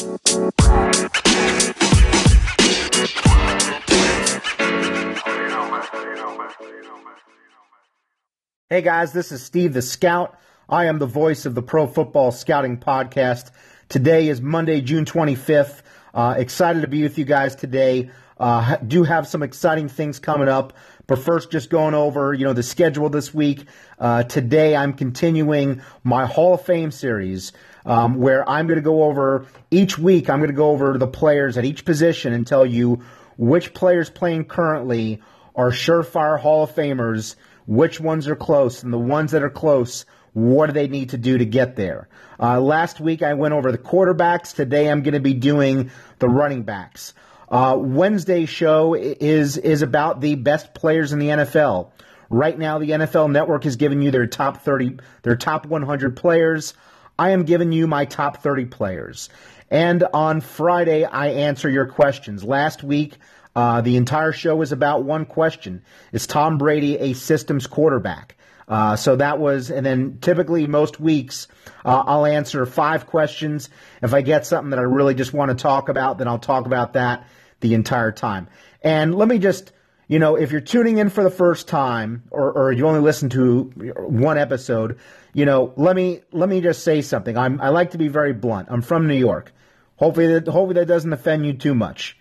Hey guys, this is Steve the Scout. I am the voice of the Pro Football Scouting Podcast. Today is Monday, June 25th. Uh, excited to be with you guys today. Uh, do have some exciting things coming up, but first, just going over you know the schedule this week. Uh, today, I'm continuing my Hall of Fame series, um, where I'm going to go over each week. I'm going to go over the players at each position and tell you which players playing currently are surefire Hall of Famers which ones are close, and the ones that are close, what do they need to do to get there? Uh, last week I went over the quarterbacks. Today I'm going to be doing the running backs. Uh, Wednesday's show is is about the best players in the NFL. Right now, the NFL Network is giving you their top 30, their top 100 players. I am giving you my top 30 players. And on Friday, I answer your questions. Last week, uh, the entire show was about one question: Is Tom Brady a systems quarterback? Uh, so that was, and then typically most weeks uh, I'll answer five questions. If I get something that I really just want to talk about, then I'll talk about that the entire time. And let me just, you know, if you're tuning in for the first time, or, or you only listen to one episode, you know, let me let me just say something. I'm I like to be very blunt. I'm from New York. Hopefully, that, hopefully that doesn't offend you too much.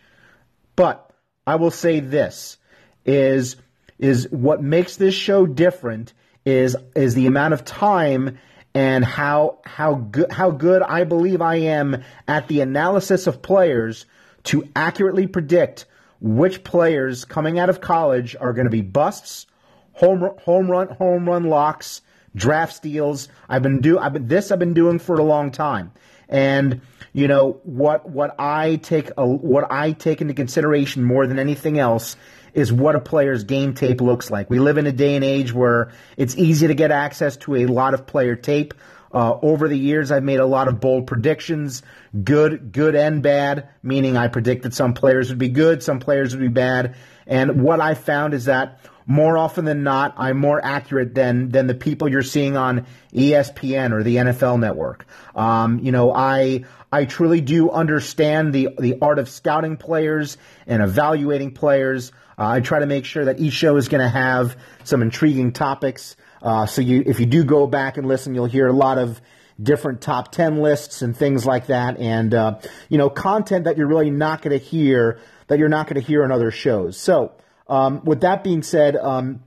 But I will say this is is what makes this show different is is the amount of time and how how good how good I believe I am at the analysis of players to accurately predict which players coming out of college are going to be busts, home home run home run locks, draft steals. I've been do I've been this I've been doing for a long time. And you know what what I take a, what I take into consideration more than anything else is what a player's game tape looks like. We live in a day and age where it's easy to get access to a lot of player tape. Uh, over the years, I've made a lot of bold predictions, good, good and bad, meaning I predicted some players would be good, some players would be bad. And what I found is that more often than not, I'm more accurate than than the people you're seeing on ESPN or the NFL Network. Um, you know, I I truly do understand the the art of scouting players and evaluating players. Uh, I try to make sure that each show is going to have some intriguing topics. Uh, so you, if you do go back and listen, you'll hear a lot of different top 10 lists and things like that. And, uh, you know, content that you're really not going to hear, that you're not going to hear on other shows. So, um, with that being said, um,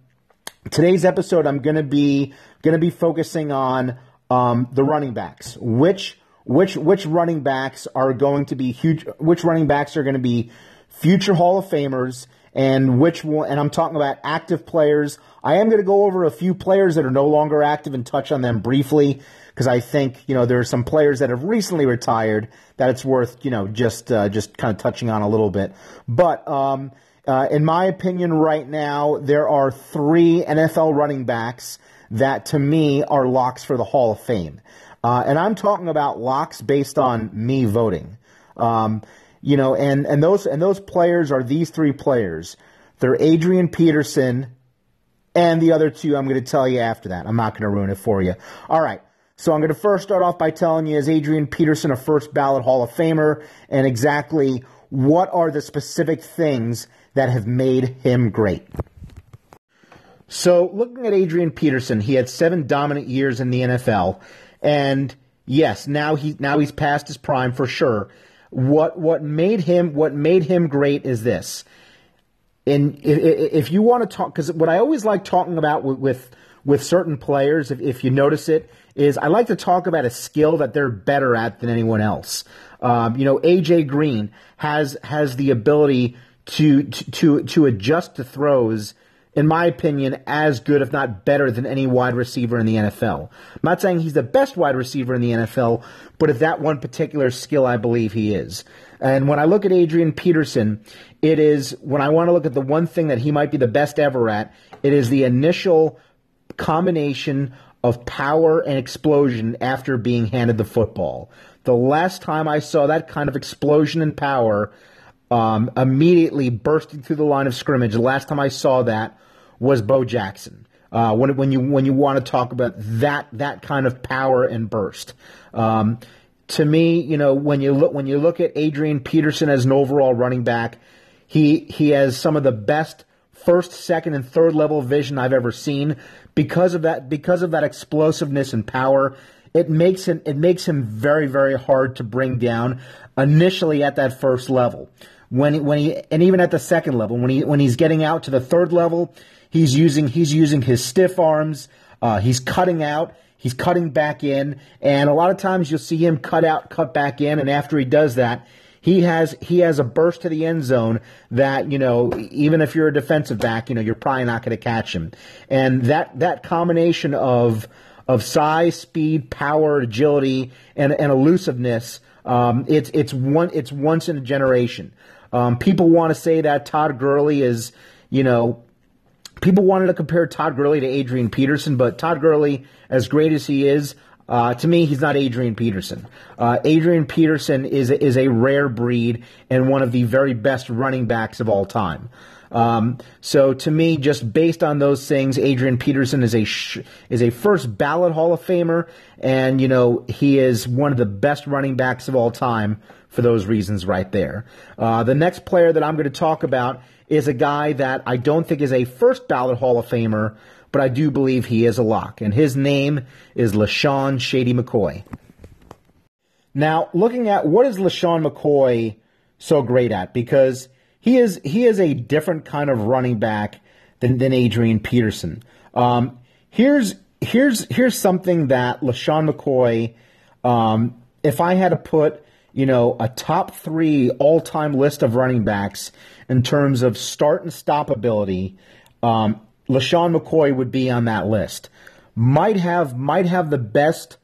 today's episode I'm going to be going to be focusing on um, the running backs. Which which which running backs are going to be huge? Which running backs are going to be future Hall of Famers? And which one? And I'm talking about active players. I am going to go over a few players that are no longer active and touch on them briefly because I think you know there are some players that have recently retired that it's worth you know just uh, just kind of touching on a little bit. But um, uh, in my opinion, right now, there are three NFL running backs that to me are locks for the Hall of Fame. Uh, and I'm talking about locks based on me voting. Um, you know, and, and those and those players are these three players. They're Adrian Peterson and the other two I'm going to tell you after that. I'm not going to ruin it for you. All right. So I'm going to first start off by telling you is Adrian Peterson a first ballot Hall of Famer and exactly what are the specific things that have made him great. So, looking at Adrian Peterson, he had seven dominant years in the NFL, and yes, now he now he's past his prime for sure. What what made him what made him great is this. And if, you want to talk, because what I always like talking about with with, with certain players, if, if you notice it, is I like to talk about a skill that they're better at than anyone else. Um, you know, AJ Green has has the ability to to to adjust to throws, in my opinion, as good, if not better, than any wide receiver in the NFL. I'm not saying he's the best wide receiver in the NFL, but if that one particular skill, I believe he is. And when I look at Adrian Peterson, it is when I want to look at the one thing that he might be the best ever at, it is the initial combination of power and explosion after being handed the football. The last time I saw that kind of explosion and power um, immediately bursting through the line of scrimmage. The last time I saw that was Bo Jackson. Uh, when, when you when you want to talk about that that kind of power and burst, um, to me, you know, when you look when you look at Adrian Peterson as an overall running back, he he has some of the best first, second, and third level vision I've ever seen because of that because of that explosiveness and power. It makes him it makes him very very hard to bring down initially at that first level. When when he and even at the second level when he when he's getting out to the third level, he's using he's using his stiff arms. Uh, he's cutting out. He's cutting back in, and a lot of times you'll see him cut out, cut back in, and after he does that, he has he has a burst to the end zone that you know even if you're a defensive back, you know you're probably not going to catch him. And that that combination of of size, speed, power, agility, and, and elusiveness, um, it's it's one it's once in a generation. Um, people want to say that Todd Gurley is you know people wanted to compare Todd Gurley to Adrian Peterson, but Todd Gurley, as great as he is, uh, to me, he's not Adrian Peterson. Uh, Adrian Peterson is is a rare breed and one of the very best running backs of all time. Um, so to me, just based on those things, Adrian Peterson is a sh- is a first ballot Hall of Famer, and you know he is one of the best running backs of all time for those reasons right there. Uh, the next player that I'm going to talk about is a guy that I don't think is a first ballot Hall of Famer, but I do believe he is a lock, and his name is LeSean Shady McCoy. Now, looking at what is LeSean McCoy so great at, because he is he is a different kind of running back than, than Adrian Peterson. Um, here's here's here's something that LeSean McCoy, um, if I had to put you know a top three all time list of running backs in terms of start and stop ability, um, LeSean McCoy would be on that list. Might have might have the best,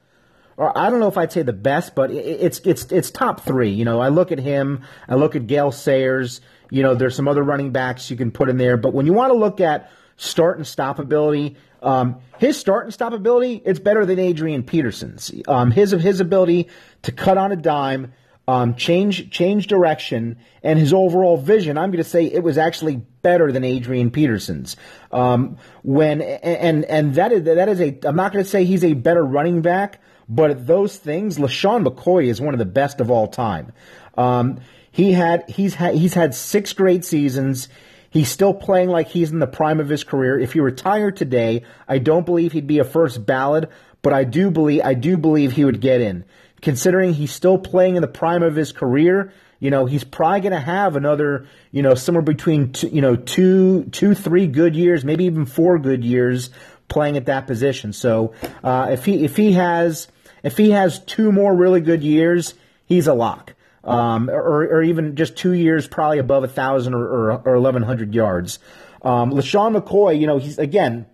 or I don't know if I'd say the best, but it's it's it's top three. You know, I look at him, I look at Gale Sayers. You know, there's some other running backs you can put in there, but when you want to look at start and stop ability, um, his start and stop ability, it's better than Adrian Peterson's. Um, his his ability to cut on a dime, um, change change direction, and his overall vision. I'm going to say it was actually better than Adrian Peterson's. Um, when and and that is that is a. I'm not going to say he's a better running back, but those things, LeSean McCoy is one of the best of all time. Um, he had he's had he's had six great seasons. He's still playing like he's in the prime of his career. If he retired today, I don't believe he'd be a first ballot, but I do believe I do believe he would get in considering he's still playing in the prime of his career. You know, he's probably going to have another, you know, somewhere between, two, you know, two, two, three good years, maybe even four good years playing at that position. So, uh, if he, if he has, if he has two more really good years, he's a lock. Um, or, or even just two years, probably above a thousand or, or, or 1100 yards. Um, LeSean McCoy, you know, he's again,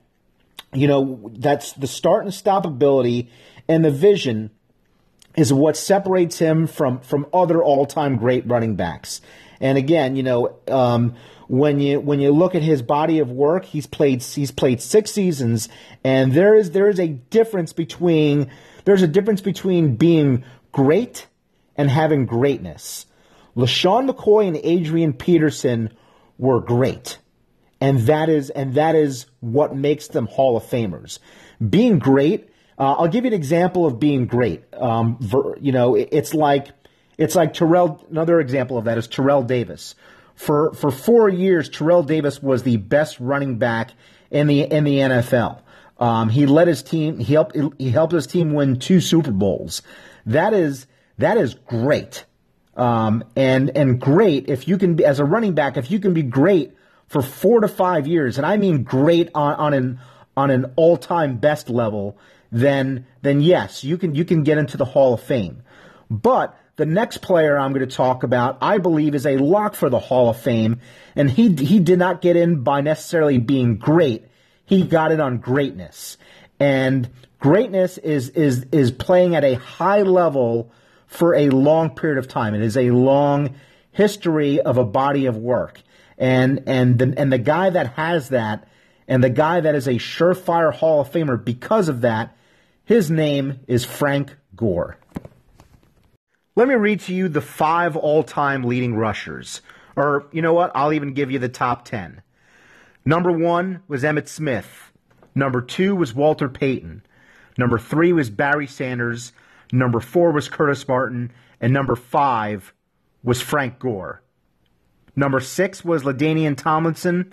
you know, that's the start and stop ability and the vision is what separates him from from other all time great running backs. And again, you know, um, when you when you look at his body of work, he's played he's played six seasons, and there is there is a difference between there's a difference between being great and having greatness. LeSean McCoy and Adrian Peterson were great. And that is and that is what makes them Hall of Famers. Being great uh, I'll give you an example of being great. Um, ver, you know, it, it's like it's like Terrell. Another example of that is Terrell Davis. For for four years, Terrell Davis was the best running back in the in the NFL. Um, he led his team. He helped he helped his team win two Super Bowls. That is that is great. Um, and and great if you can be as a running back if you can be great for four to five years, and I mean great on, on an on an all time best level then then yes, you can you can get into the Hall of Fame. But the next player I'm going to talk about, I believe, is a lock for the Hall of Fame, and he he did not get in by necessarily being great. He got it on greatness, and greatness is is is playing at a high level for a long period of time. It is a long history of a body of work, and and the, and the guy that has that, and the guy that is a surefire Hall of Famer because of that his name is Frank Gore. Let me read to you the five all time leading rushers. Or, you know what? I'll even give you the top 10. Number one was Emmitt Smith. Number two was Walter Payton. Number three was Barry Sanders. Number four was Curtis Martin. And number five was Frank Gore. Number six was LaDainian Tomlinson.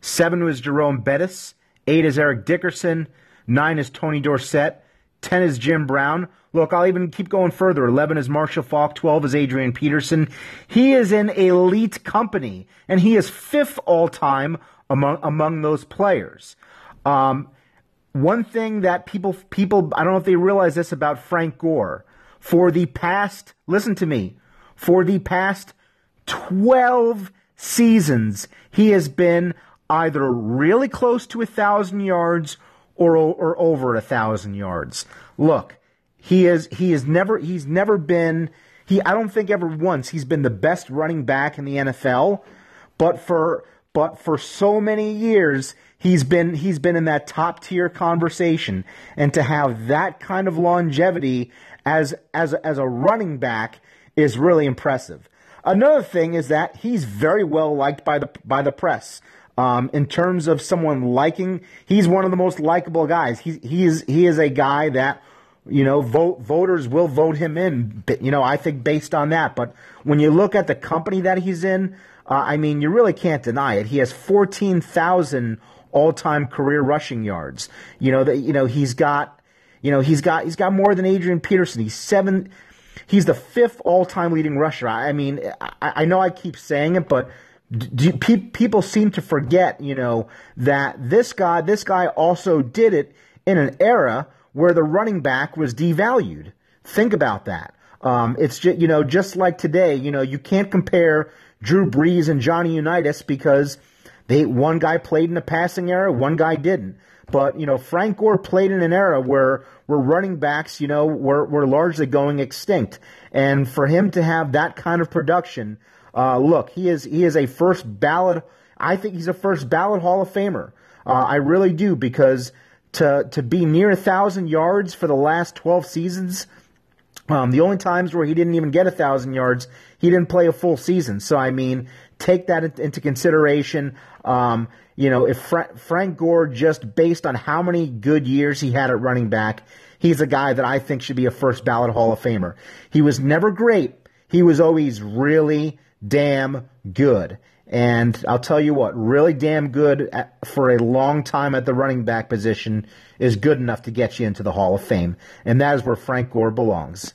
Seven was Jerome Bettis. Eight is Eric Dickerson. Nine is Tony Dorsett. Ten is Jim Brown. Look, I'll even keep going further. 11 is Marshall Faulk. 12 is Adrian Peterson. He is in elite company, and he is fifth all time among, among those players. Um, one thing that people, people, I don't know if they realize this about Frank Gore. For the past, listen to me, for the past 12 seasons, he has been either really close to a thousand yards or, or over a thousand yards. Look, he is he is never he's never been he I don't think ever once he's been the best running back in the NFL, but for but for so many years he's been he's been in that top tier conversation and to have that kind of longevity as as as a running back is really impressive. Another thing is that he's very well liked by the by the press. Um, in terms of someone liking, he's one of the most likable guys. He he is he is a guy that you know vote voters will vote him in. You know I think based on that. But when you look at the company that he's in, uh, I mean you really can't deny it. He has fourteen thousand all-time career rushing yards. You know that you know he's got you know he's got he's got more than Adrian Peterson. He's seven. He's the fifth all-time leading rusher. I, I mean I, I know I keep saying it, but do, pe- people seem to forget, you know, that this guy, this guy also did it in an era where the running back was devalued. Think about that. Um, it's just, you know, just like today, you know, you can't compare Drew Brees and Johnny Unitas because they one guy played in a passing era, one guy didn't. But you know, Frank Gore played in an era where where running backs, you know, were were largely going extinct, and for him to have that kind of production uh, look, he is he is a first ballot. I think he's a first ballot Hall of Famer. Uh, I really do because to to be near a thousand yards for the last twelve seasons. Um, the only times where he didn't even get a thousand yards, he didn't play a full season. So I mean, take that into consideration. Um, you know, if Fra- Frank Gore just based on how many good years he had at running back, he's a guy that I think should be a first ballot Hall of Famer. He was never great. He was always really damn good. And I'll tell you what, really damn good at, for a long time at the running back position is good enough to get you into the Hall of Fame. And that is where Frank Gore belongs.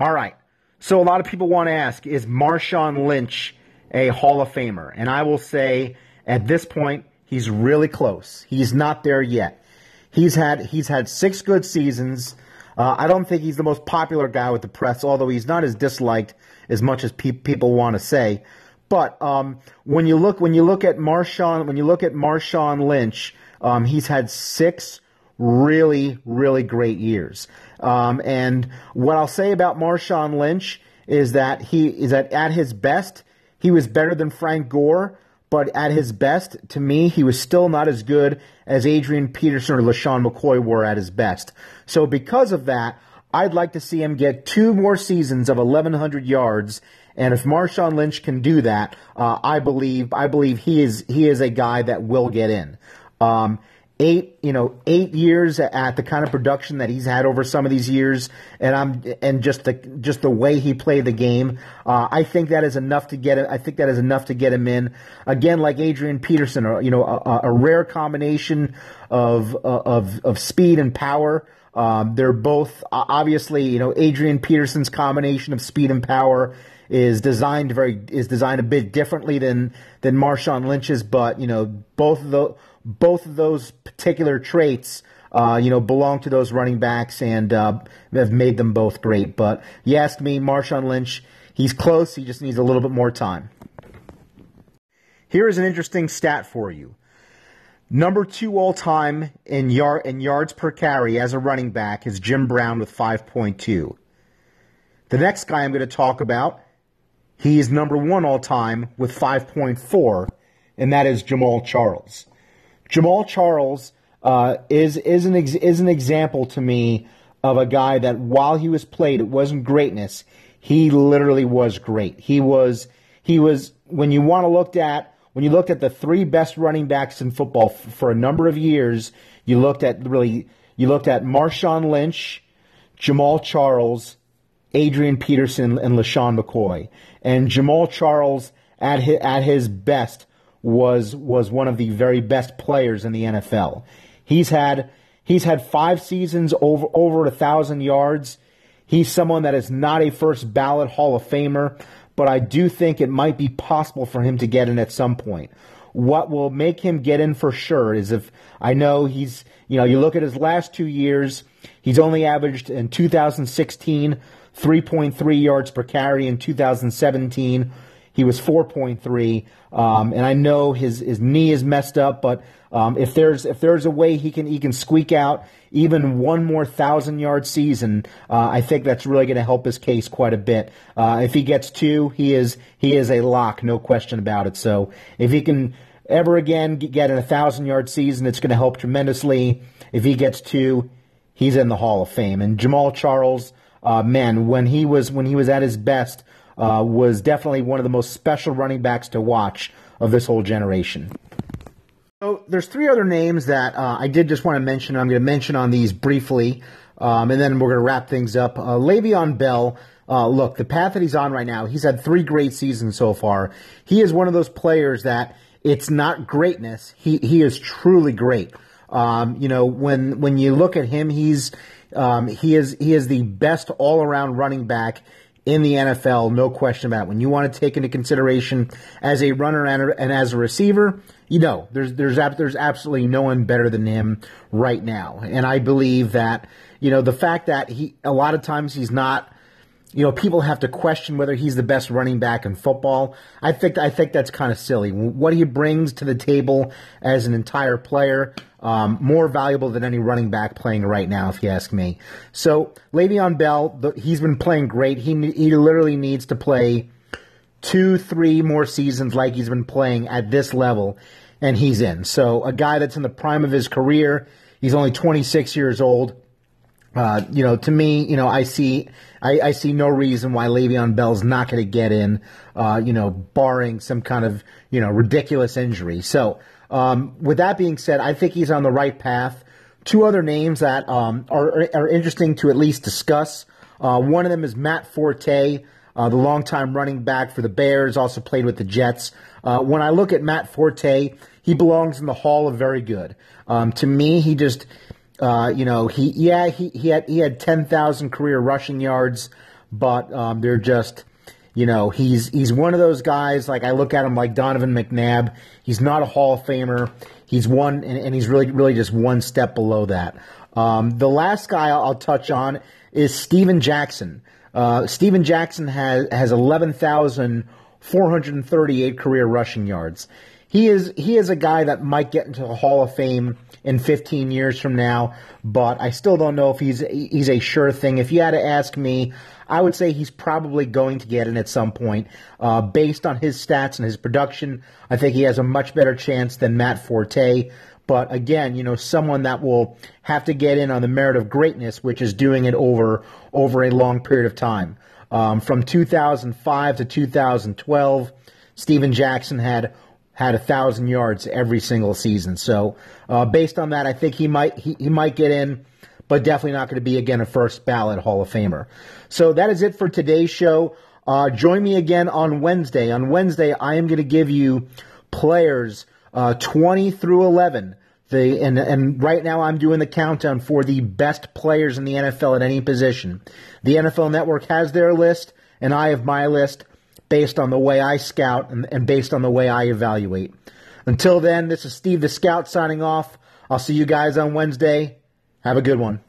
All right. So a lot of people want to ask, is Marshawn Lynch a Hall of Famer? And I will say at this point, he's really close. He's not there yet. He's had he's had six good seasons. Uh, I don't think he's the most popular guy with the press, although he's not as disliked as much as pe- people want to say. But um, when you look when you look at Marshawn when you look at Marshawn Lynch, um, he's had six really really great years. Um, and what I'll say about Marshawn Lynch is that he is that at his best he was better than Frank Gore, but at his best, to me, he was still not as good as Adrian Peterson or LeSean McCoy were at his best. So because of that, I'd like to see him get two more seasons of 1,100 yards. And if Marshawn Lynch can do that, uh, I believe I believe he is he is a guy that will get in. Um, eight you know eight years at the kind of production that he's had over some of these years, and I'm and just the just the way he played the game, uh, I think that is enough to get I think that is enough to get him in. Again, like Adrian Peterson, or you know a, a rare combination of of of speed and power. Um, they're both obviously, you know, Adrian Peterson's combination of speed and power is designed very is designed a bit differently than than Marshawn Lynch's, but you know, both of the both of those particular traits. Uh, you know, belong to those running backs and uh, have made them both great. But you ask me, Marshawn Lynch, he's close. He just needs a little bit more time. Here is an interesting stat for you. Number two all time in, yard, in yards per carry as a running back is Jim Brown with 5.2. The next guy I'm going to talk about, he is number one all time with 5.4, and that is Jamaal Charles. Jamaal Charles uh, is is an ex- is an example to me of a guy that while he was played, it wasn't greatness. He literally was great. He was he was when you want to look at when you looked at the three best running backs in football f- for a number of years, you looked at really you looked at Marshawn Lynch, Jamaal Charles, Adrian Peterson, and LeSean McCoy. And Jamaal Charles at his, at his best was was one of the very best players in the NFL. He's had he's had five seasons over over a thousand yards. He's someone that is not a first ballot Hall of Famer, but I do think it might be possible for him to get in at some point. What will make him get in for sure is if I know he's, you know, you look at his last two years, he's only averaged in 2016 3.3 yards per carry in 2017 he was 4.3, um, and I know his his knee is messed up, but um, if there's if there's a way he can he can squeak out even one more thousand yard season, uh, I think that's really going to help his case quite a bit. Uh, if he gets two, he is he is a lock, no question about it. So if he can ever again get in a thousand yard season, it's going to help tremendously. If he gets two, he's in the Hall of Fame. And Jamaal Charles, uh, man, when he was when he was at his best uh, was definitely one of the most special running backs to watch of this whole generation. So there's three other names that uh, I did just want to mention. I'm going to mention on these briefly, um, and then we're going to wrap things up. Uh, Le'Veon Bell. Uh, look, the path that he's on right now, he's had three great seasons so far. He is one of those players that it's not greatness. He he is truly great. Um, you know, when when you look at him, he's um, he is he is the best all around running back in the NFL, no question about it. When you want to take into consideration as a runner and, a, and as a receiver, you know, there's there's there's absolutely no one better than him right now. And I believe that you know the fact that he a lot of times he's not you know, people have to question whether he's the best running back in football. I think I think that's kind of silly. What he brings to the table as an entire player, um, more valuable than any running back playing right now, if you ask me. So Le'Veon Bell, the, he's been playing great. He he literally needs to play two, three more seasons like he's been playing at this level, and he's in. So a guy that's in the prime of his career. He's only 26 years old. Uh, you know, to me, you know, I see, I, I see no reason why Le'Veon Bell's not going to get in, uh, you know, barring some kind of, you know, ridiculous injury. So, um, with that being said, I think he's on the right path. Two other names that um, are, are interesting to at least discuss. Uh, one of them is Matt Forte, uh, the longtime running back for the Bears, also played with the Jets. Uh, when I look at Matt Forte, he belongs in the Hall of Very Good. Um, to me, he just uh, you know, he yeah he he had he had ten thousand career rushing yards, but um, they're just you know he's he's one of those guys. Like I look at him like Donovan McNabb. He's not a Hall of Famer. He's one, and, and he's really really just one step below that. Um, the last guy I'll, touch on is Steven Jackson. Uh, Steven Jackson has has eleven thousand four hundred and thirty eight career rushing yards. He is he is a guy that might get into the Hall of Fame in 15 years from now, but I still don't know if he's he's a sure thing. If you had to ask me, I would say he's probably going to get in at some point. Uh, based on his stats and his production, I think he has a much better chance than Matt Forte. But again, you know, someone that will have to get in on the merit of greatness, which is doing it over over a long period of time. Um, from 2005 to 2012, Steven Jackson had had a thousand yards every single season. So uh, based on that, I think he might he, he might get in, but definitely not going to be again a first ballot Hall of Famer. So that is it for today's show. Uh, join me again on Wednesday. On Wednesday, I am going to give you players uh, 20 through 11. The, and, and right now I'm doing the countdown for the best players in the NFL at any position. The NFL Network has their list, and I have my list based on the way I scout and, and based on the way I evaluate. Until then, this is Steve the Scout signing off. I'll see you guys on Wednesday. Have a good one.